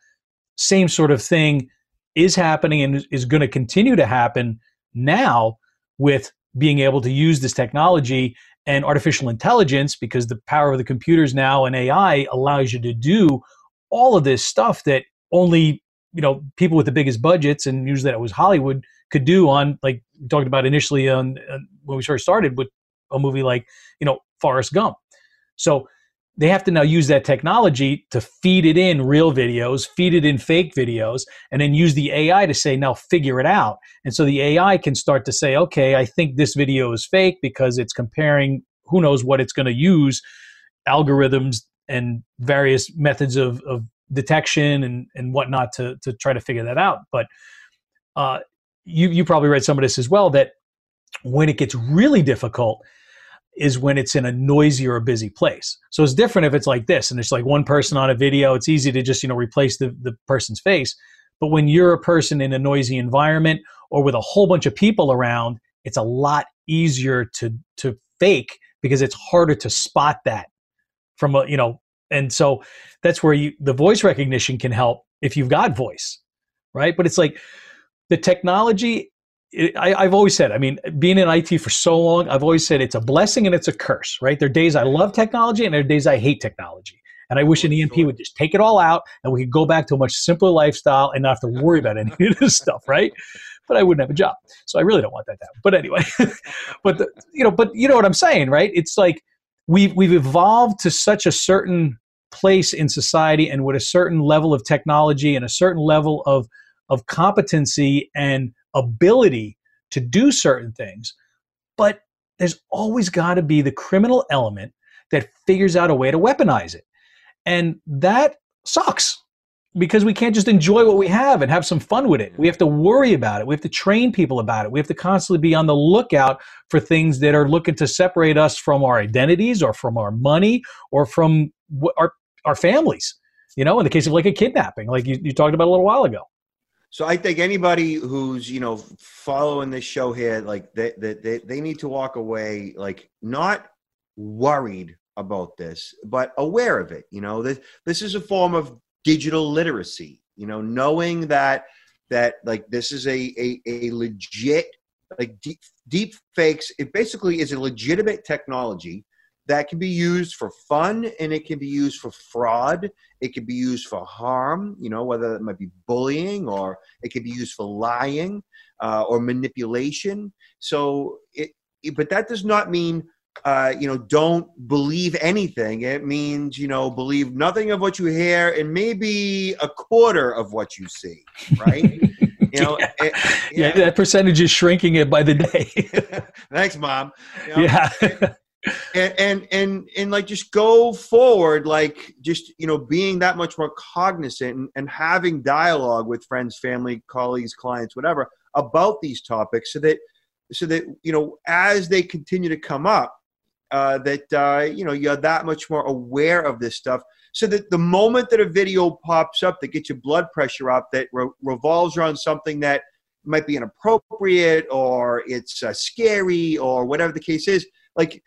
Same sort of thing is happening and is going to continue to happen now with being able to use this technology and artificial intelligence because the power of the computers now and AI allows you to do all of this stuff that only you know people with the biggest budgets and usually that was Hollywood could do on like talked about initially on, on when we first started with a movie like you know Forrest Gump. So they have to now use that technology to feed it in real videos, feed it in fake videos, and then use the AI to say, now figure it out. And so the AI can start to say, okay, I think this video is fake because it's comparing who knows what it's going to use, algorithms and various methods of, of detection and, and whatnot to, to try to figure that out. But uh, you you probably read some of this as well that when it gets really difficult is when it's in a noisy or a busy place. So it's different if it's like this and it's like one person on a video, it's easy to just, you know, replace the, the person's face. But when you're a person in a noisy environment or with a whole bunch of people around, it's a lot easier to to fake because it's harder to spot that from a, you know, and so that's where you the voice recognition can help if you've got voice, right? But it's like the technology I, have always said, I mean, being in IT for so long, I've always said it's a blessing and it's a curse, right? There are days I love technology and there are days I hate technology. And I wish an EMP would just take it all out and we could go back to a much simpler lifestyle and not have to worry about any of this stuff, right? But I wouldn't have a job. So I really don't want that to happen. But anyway, (laughs) but the, you know, but you know what I'm saying, right? It's like we've we've evolved to such a certain place in society and with a certain level of technology and a certain level of of competency and ability to do certain things. But there's always got to be the criminal element that figures out a way to weaponize it. And that sucks because we can't just enjoy what we have and have some fun with it. We have to worry about it. We have to train people about it. We have to constantly be on the lookout for things that are looking to separate us from our identities or from our money or from our, our families. You know, in the case of like a kidnapping, like you, you talked about a little while ago. So I think anybody who's you know following this show here, like they they they need to walk away like not worried about this, but aware of it. You know, this this is a form of digital literacy. You know, knowing that that like this is a a, a legit like deep deep fakes it basically is a legitimate technology that can be used for fun and it can be used for fraud it can be used for harm you know whether it might be bullying or it could be used for lying uh, or manipulation so it, it but that does not mean uh, you know, don't believe anything. It means, you know, believe nothing of what you hear and maybe a quarter of what you see, right? (laughs) You know, yeah. It, yeah. that percentage is shrinking it by the day. (laughs) Thanks, mom. You know, yeah. and, and and and like just go forward, like just you know, being that much more cognizant and, and having dialogue with friends, family, colleagues, clients, whatever, about these topics, so that so that you know, as they continue to come up, uh, that uh, you know you're that much more aware of this stuff. So that the moment that a video pops up that gets your blood pressure up that re- revolves around something that might be inappropriate or it's uh, scary or whatever the case is like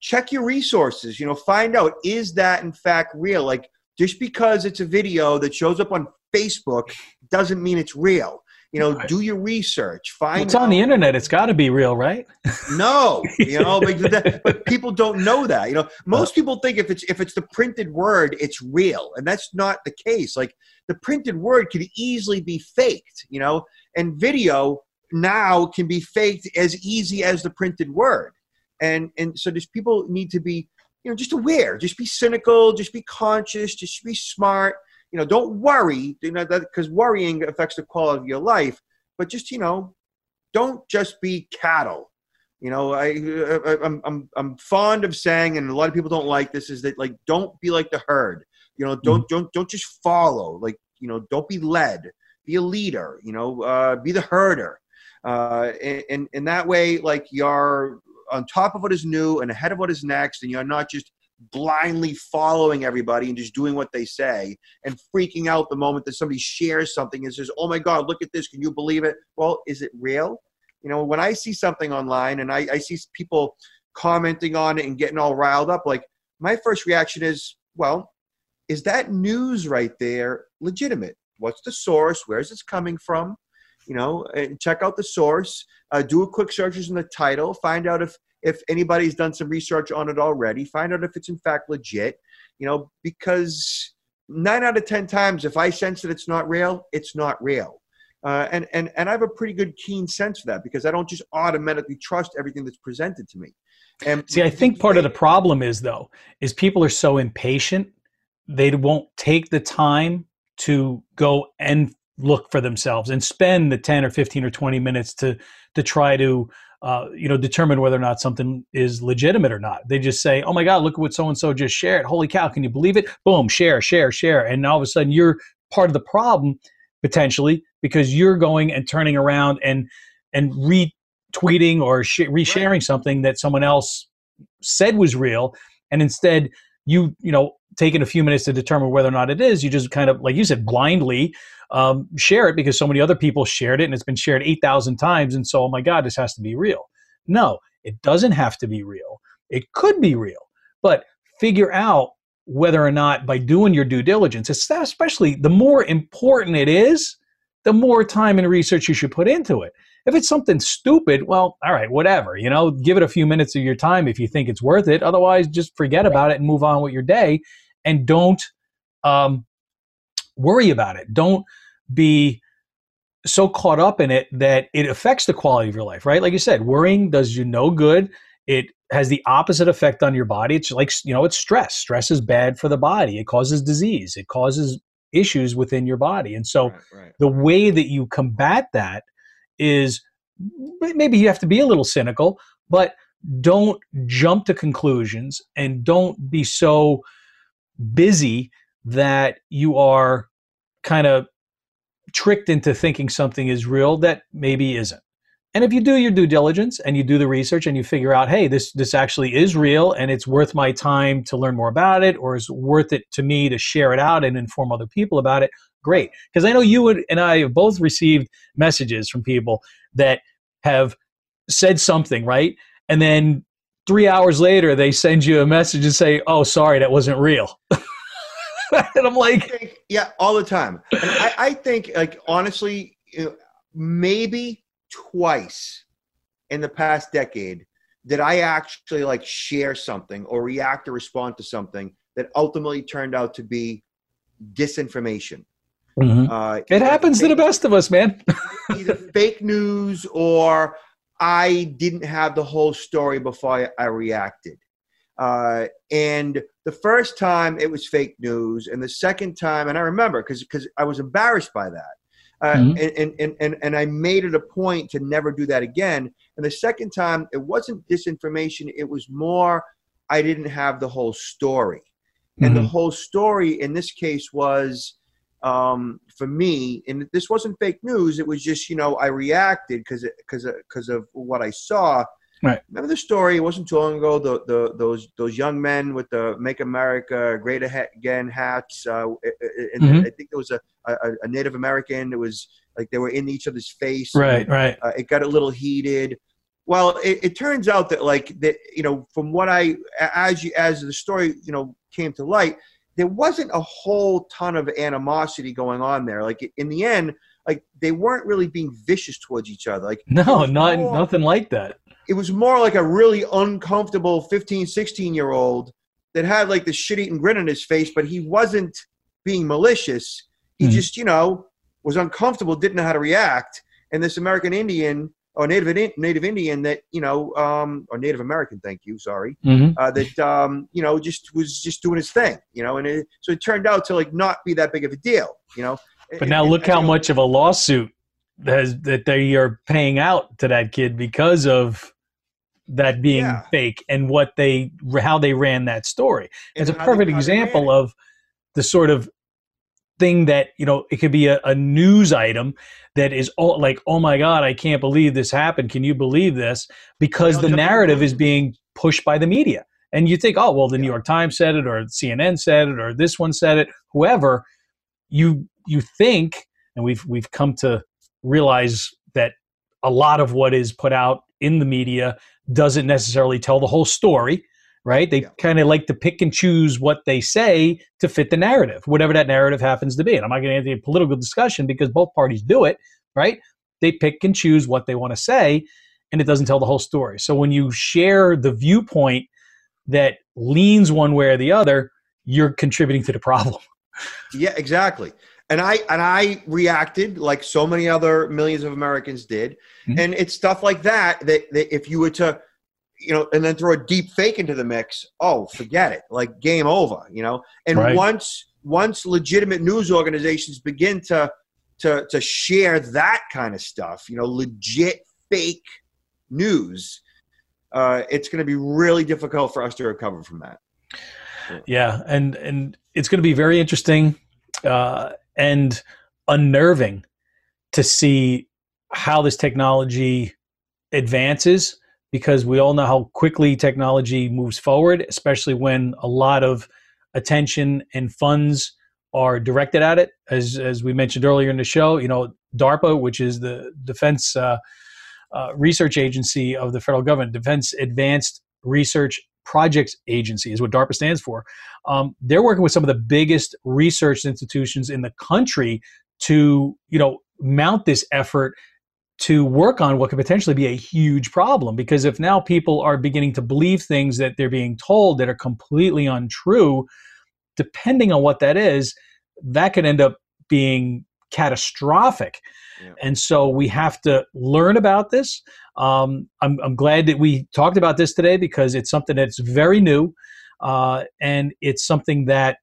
check your resources you know find out is that in fact real? Like just because it's a video that shows up on facebook doesn't mean it's real you know right. do your research find it's on the internet. It's got to be real right? (laughs) No you know but, that, but, people don't know that you know. Most uh. people think if it's if it's the printed word it's real and that's not the case. Like the printed word could easily be faked you know and video now can be faked as easy as the printed word. And and so these people need to be you know just aware. Just be cynical just be conscious just be smart you know, don't worry, you know, that because worrying affects the quality of your life. But just you know, don't just be cattle. You know, I, I I'm I'm I'm fond of saying, and a lot of people don't like this, is that like don't be like the herd. You know, don't mm-hmm. don't don't just follow. Like you know, don't be led. Be a leader. You know, uh, be the herder. Uh, and, and and that way, like you're on top of what is new and ahead of what is next, and you're not just blindly following everybody and just doing what they say and freaking out the moment that somebody shares something and says, Oh my God, look at this. Can you believe it? Well, is it real? You know, when I see something online and I, I see people commenting on it and getting all riled up, like my first reaction is, Well, is that news right there legitimate? What's the source? Where's this coming from? You know, and check out the source. Uh, do a quick searches in the title. Find out if if anybody's done some research on it already, find out if it's in fact legit, you know, because nine out of 10 times, if I sense that it's not real, it's not real. Uh, and, and, and I have a pretty good keen sense for that because I don't just automatically trust everything that's presented to me. And see, I think part of the problem is though, is people are so impatient, they won't take the time to go and look for themselves and spend the 10 or 15 or 20 minutes to to try to uh, you know, determine whether or not something is legitimate or not. They just say, "Oh my God, look at what so and so just shared! Holy cow, can you believe it?" Boom, share, share, share, and all of a sudden you're part of the problem potentially because you're going and turning around and and retweeting or sh- resharing right. something that someone else said was real, and instead you you know taking a few minutes to determine whether or not it is, you just kind of like you said blindly um, share it because so many other people shared it and it's been shared 8,000 times. And so, oh my God, this has to be real. No, it doesn't have to be real. It could be real, but figure out whether or not by doing your due diligence, especially the more important it is, the more time and research you should put into it. If it's something stupid, well, all right, whatever. You know, give it a few minutes of your time if you think it's worth it. Otherwise, just forget about it and move on with your day, and don't um, worry about it. Don't be so caught up in it that it affects the quality of your life, right? Like you said, worrying does you no good. It has the opposite effect on your body. It's like, you know, it's stress. Stress is bad for the body. It causes disease. It causes issues within your body. And so right, right. the way that you combat that is maybe you have to be a little cynical, but don't jump to conclusions and don't be so busy that you are kind of tricked into thinking something is real that maybe isn't. And if you do your due diligence and you do the research and you figure out, hey, this this actually is real and it's worth my time to learn more about it, or is worth it to me to share it out and inform other people about it, great. Because I know you and I have both received messages from people that have said something, right? And then three hours later they send you a message and say, Oh, sorry, that wasn't real. (laughs) and I'm like, think, yeah, all the time. I, I, think, like, honestly, maybe twice in the past decade did I actually like share something or react or respond to something that ultimately turned out to be disinformation. Mm-hmm. Uh, it happens fake, to the best of us, man. (laughs) either fake news or I didn't have the whole story before I, I reacted. Uh, and the first time it was fake news, and the second time, and I remember because because I was embarrassed by that. Uh, mm-hmm. and, and, and, and I made it a point to never do that again. And the second time, it wasn't disinformation, it was more I didn't have the whole story. Mm-hmm. And the mm-hmm. whole story in this case was um, for me, and this wasn't fake news, it was just, you know, I reacted because because because of what I saw. Right. Remember the story? It wasn't too long ago. The, the those those young men with the "Make America Great Again" hats, uh, and mm-hmm. I think there was a, a, a Native American. It was like they were in each other's face. Right, right. Uh, it got a little heated. Well, it, it, turns out that like that you know from what I as you, as the story you know came to light, there wasn't a whole ton of animosity going on there. Like in the end, like they weren't really being vicious towards each other. Like no, not more, nothing like that. It was more like a really uncomfortable 15, 16 year old that had like the shit eating grin on his face, but he wasn't being malicious. He mm-hmm. just, you know, was uncomfortable, didn't know how to react. And this American Indian or Native Native Indian that you know, um, or Native American, thank you, sorry, mm-hmm. uh, that um, you know just was just doing his thing, you know, and it, so it turned out to like not be that big of a deal, you know. But now look how much of a lawsuit has that they are paying out to that kid because of that being yeah. fake and what they how they ran that story. It's a perfect they, example of the sort of thing that you know it could be a, a news item that is all like oh my god i can't believe this happened. Can you believe this? Because the narrative is being pushed by the media. And you think oh well the new york times said it or cnn said it or this one said it. Whoever you you think and we've we've come to realize that a lot of what is put out in the media doesn't necessarily tell the whole story right? They yeah. kind of like to pick and choose what they say to fit the narrative, whatever that narrative happens to be. And I'm not going to into a political discussion because both parties do it, right? They pick and choose what they want to say, and it doesn't tell the whole story. So when you share the viewpoint that leans one way or the other, you're contributing to the problem. (laughs) Yeah, exactly. And I and I reacted like so many other millions of Americans did. Mm-hmm. And it's stuff like that, that that if you were to you know, and then throw a deep fake into the mix, oh, forget it. Like game over, you know. And right. once once legitimate news organizations begin to to to share that kind of stuff, you know, legit fake news, uh, it's going to be really difficult for us to recover from that. Yeah, and and it's going to be very interesting uh, and unnerving to see how this technology advances because we all know how quickly technology moves forward, especially when a lot of attention and funds are directed at it. As as we mentioned earlier in the show, you know, DARPA, which is the Defense uh, uh, Research Agency of the federal government, Defense Advanced Research Projects Agency is what DARPA stands for. Um, they're working with some of the biggest research institutions in the country to, you know, mount this effort to work on what could potentially be a huge problem. Because if now people are beginning to believe things that they're being told that are completely untrue depending on what that is that could end up being catastrophic. Yeah. and so we have to learn about this. Um, I'm, I'm, glad that we talked about this today because it's something that's very new uh, and it's something that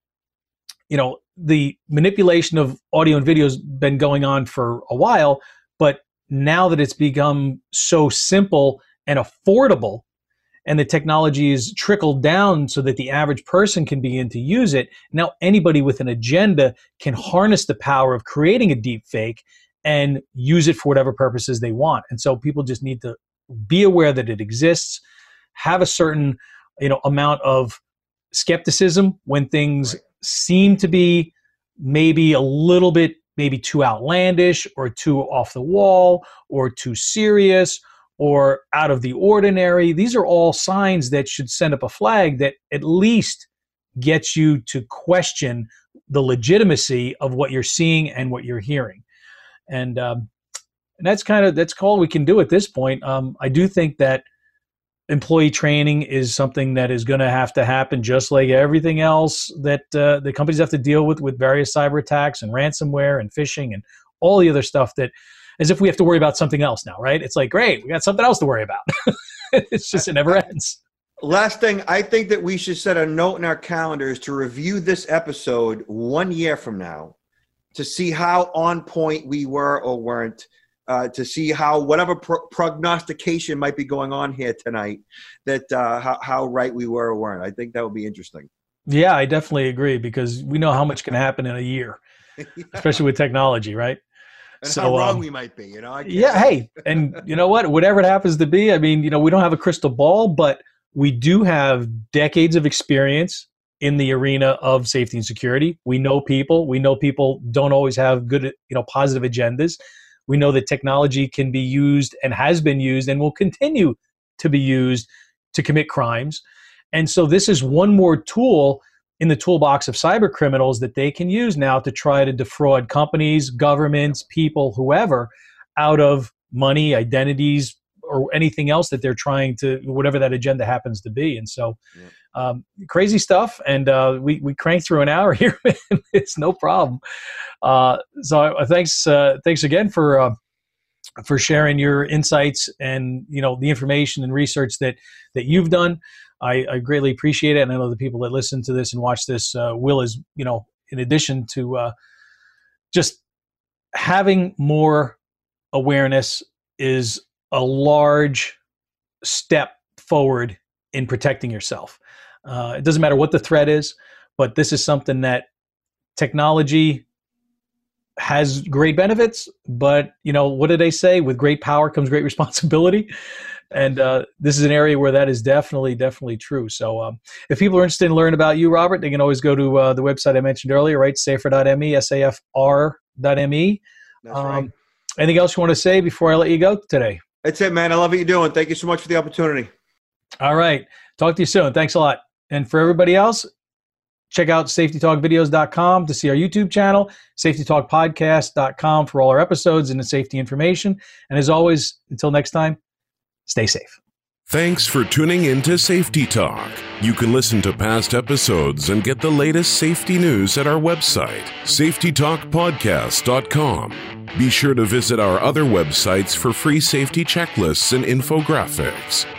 you know the manipulation of audio and video has been going on for a while but now that it's become so simple and affordable and the technology is trickled down so that the average person can begin to use it now anybody with an agenda can harness the power of creating a deep fake and use it for whatever purposes they want and so people just need to be aware that it exists have a certain you know amount of skepticism when things right. seem to be maybe a little bit maybe too outlandish or too off the wall or too serious or out of the ordinary. These are all signs that should send up a flag that at least gets you to question the legitimacy of what you're seeing and what you're hearing. And um, and that's kind of that's all we can do at this point. Um, I do think that employee training is something that is going to have to happen, just like everything else that uh, the companies have to deal with with various cyber attacks and ransomware and phishing and all the other stuff that as if we have to worry about something else now, right? It's like, great, we got something else to worry about. (laughs) it's just, it never ends. Last thing, I think that we should set a note in our calendars to review this episode one year from now to see how on point we were or weren't. Uh, to see how whatever pro- prognostication might be going on here tonight, that uh, how, how right we were or weren't. I think that would be interesting. Yeah, I definitely agree because we know how much can happen in a year, yeah. (laughs) especially with technology, right? and so, how wrong um, we might be. You know. yeah. Hey, and you know what? Whatever it happens to be, I mean, you know, we don't have a crystal ball, but we do have decades of experience in the arena of safety and security. We know people. We know people don't always have good, you know, positive agendas. We know that technology can be used and has been used and will continue to be used to commit crimes. And so this is one more tool in the toolbox of cyber criminals that they can use now to try to defraud companies, governments, people, whoever, out of money, identities, or anything else that they're trying to, whatever that agenda happens to be. And so, yeah. Um, crazy stuff. And uh, we we crank through an hour (laughs) here. it's no problem. Uh, so uh, thanks uh, thanks again for uh, for sharing your insights and you know the information and research that that you've done. I, I, greatly appreciate it, and I know the people that listen to this and watch this uh, will is you know in addition to uh, just having more awareness is a large step forward in protecting yourself. Uh, it doesn't matter what the threat is, but this is something that technology has great benefits. But you know what do they say? With great power comes great (laughs) responsibility and uh, this is an area where that is definitely definitely true so um, if people are interested in learning about you robert they can always go to uh, the website i mentioned earlier right safr.me s-a-f-r.me That's um, right. anything else you want to say before i let you go today that's it man i love what you're doing thank you so much for the opportunity all right talk to you soon thanks a lot and for everybody else check out safetytalkvideos.com to see our youtube channel safetytalkpodcast.com for all our episodes and the safety information and as always until next time Stay safe. Thanks for tuning in to Safety Talk. You can listen to past episodes and get the latest safety news at our website, safetytalkpodcast.com. Be sure to visit our other websites for free safety checklists and infographics.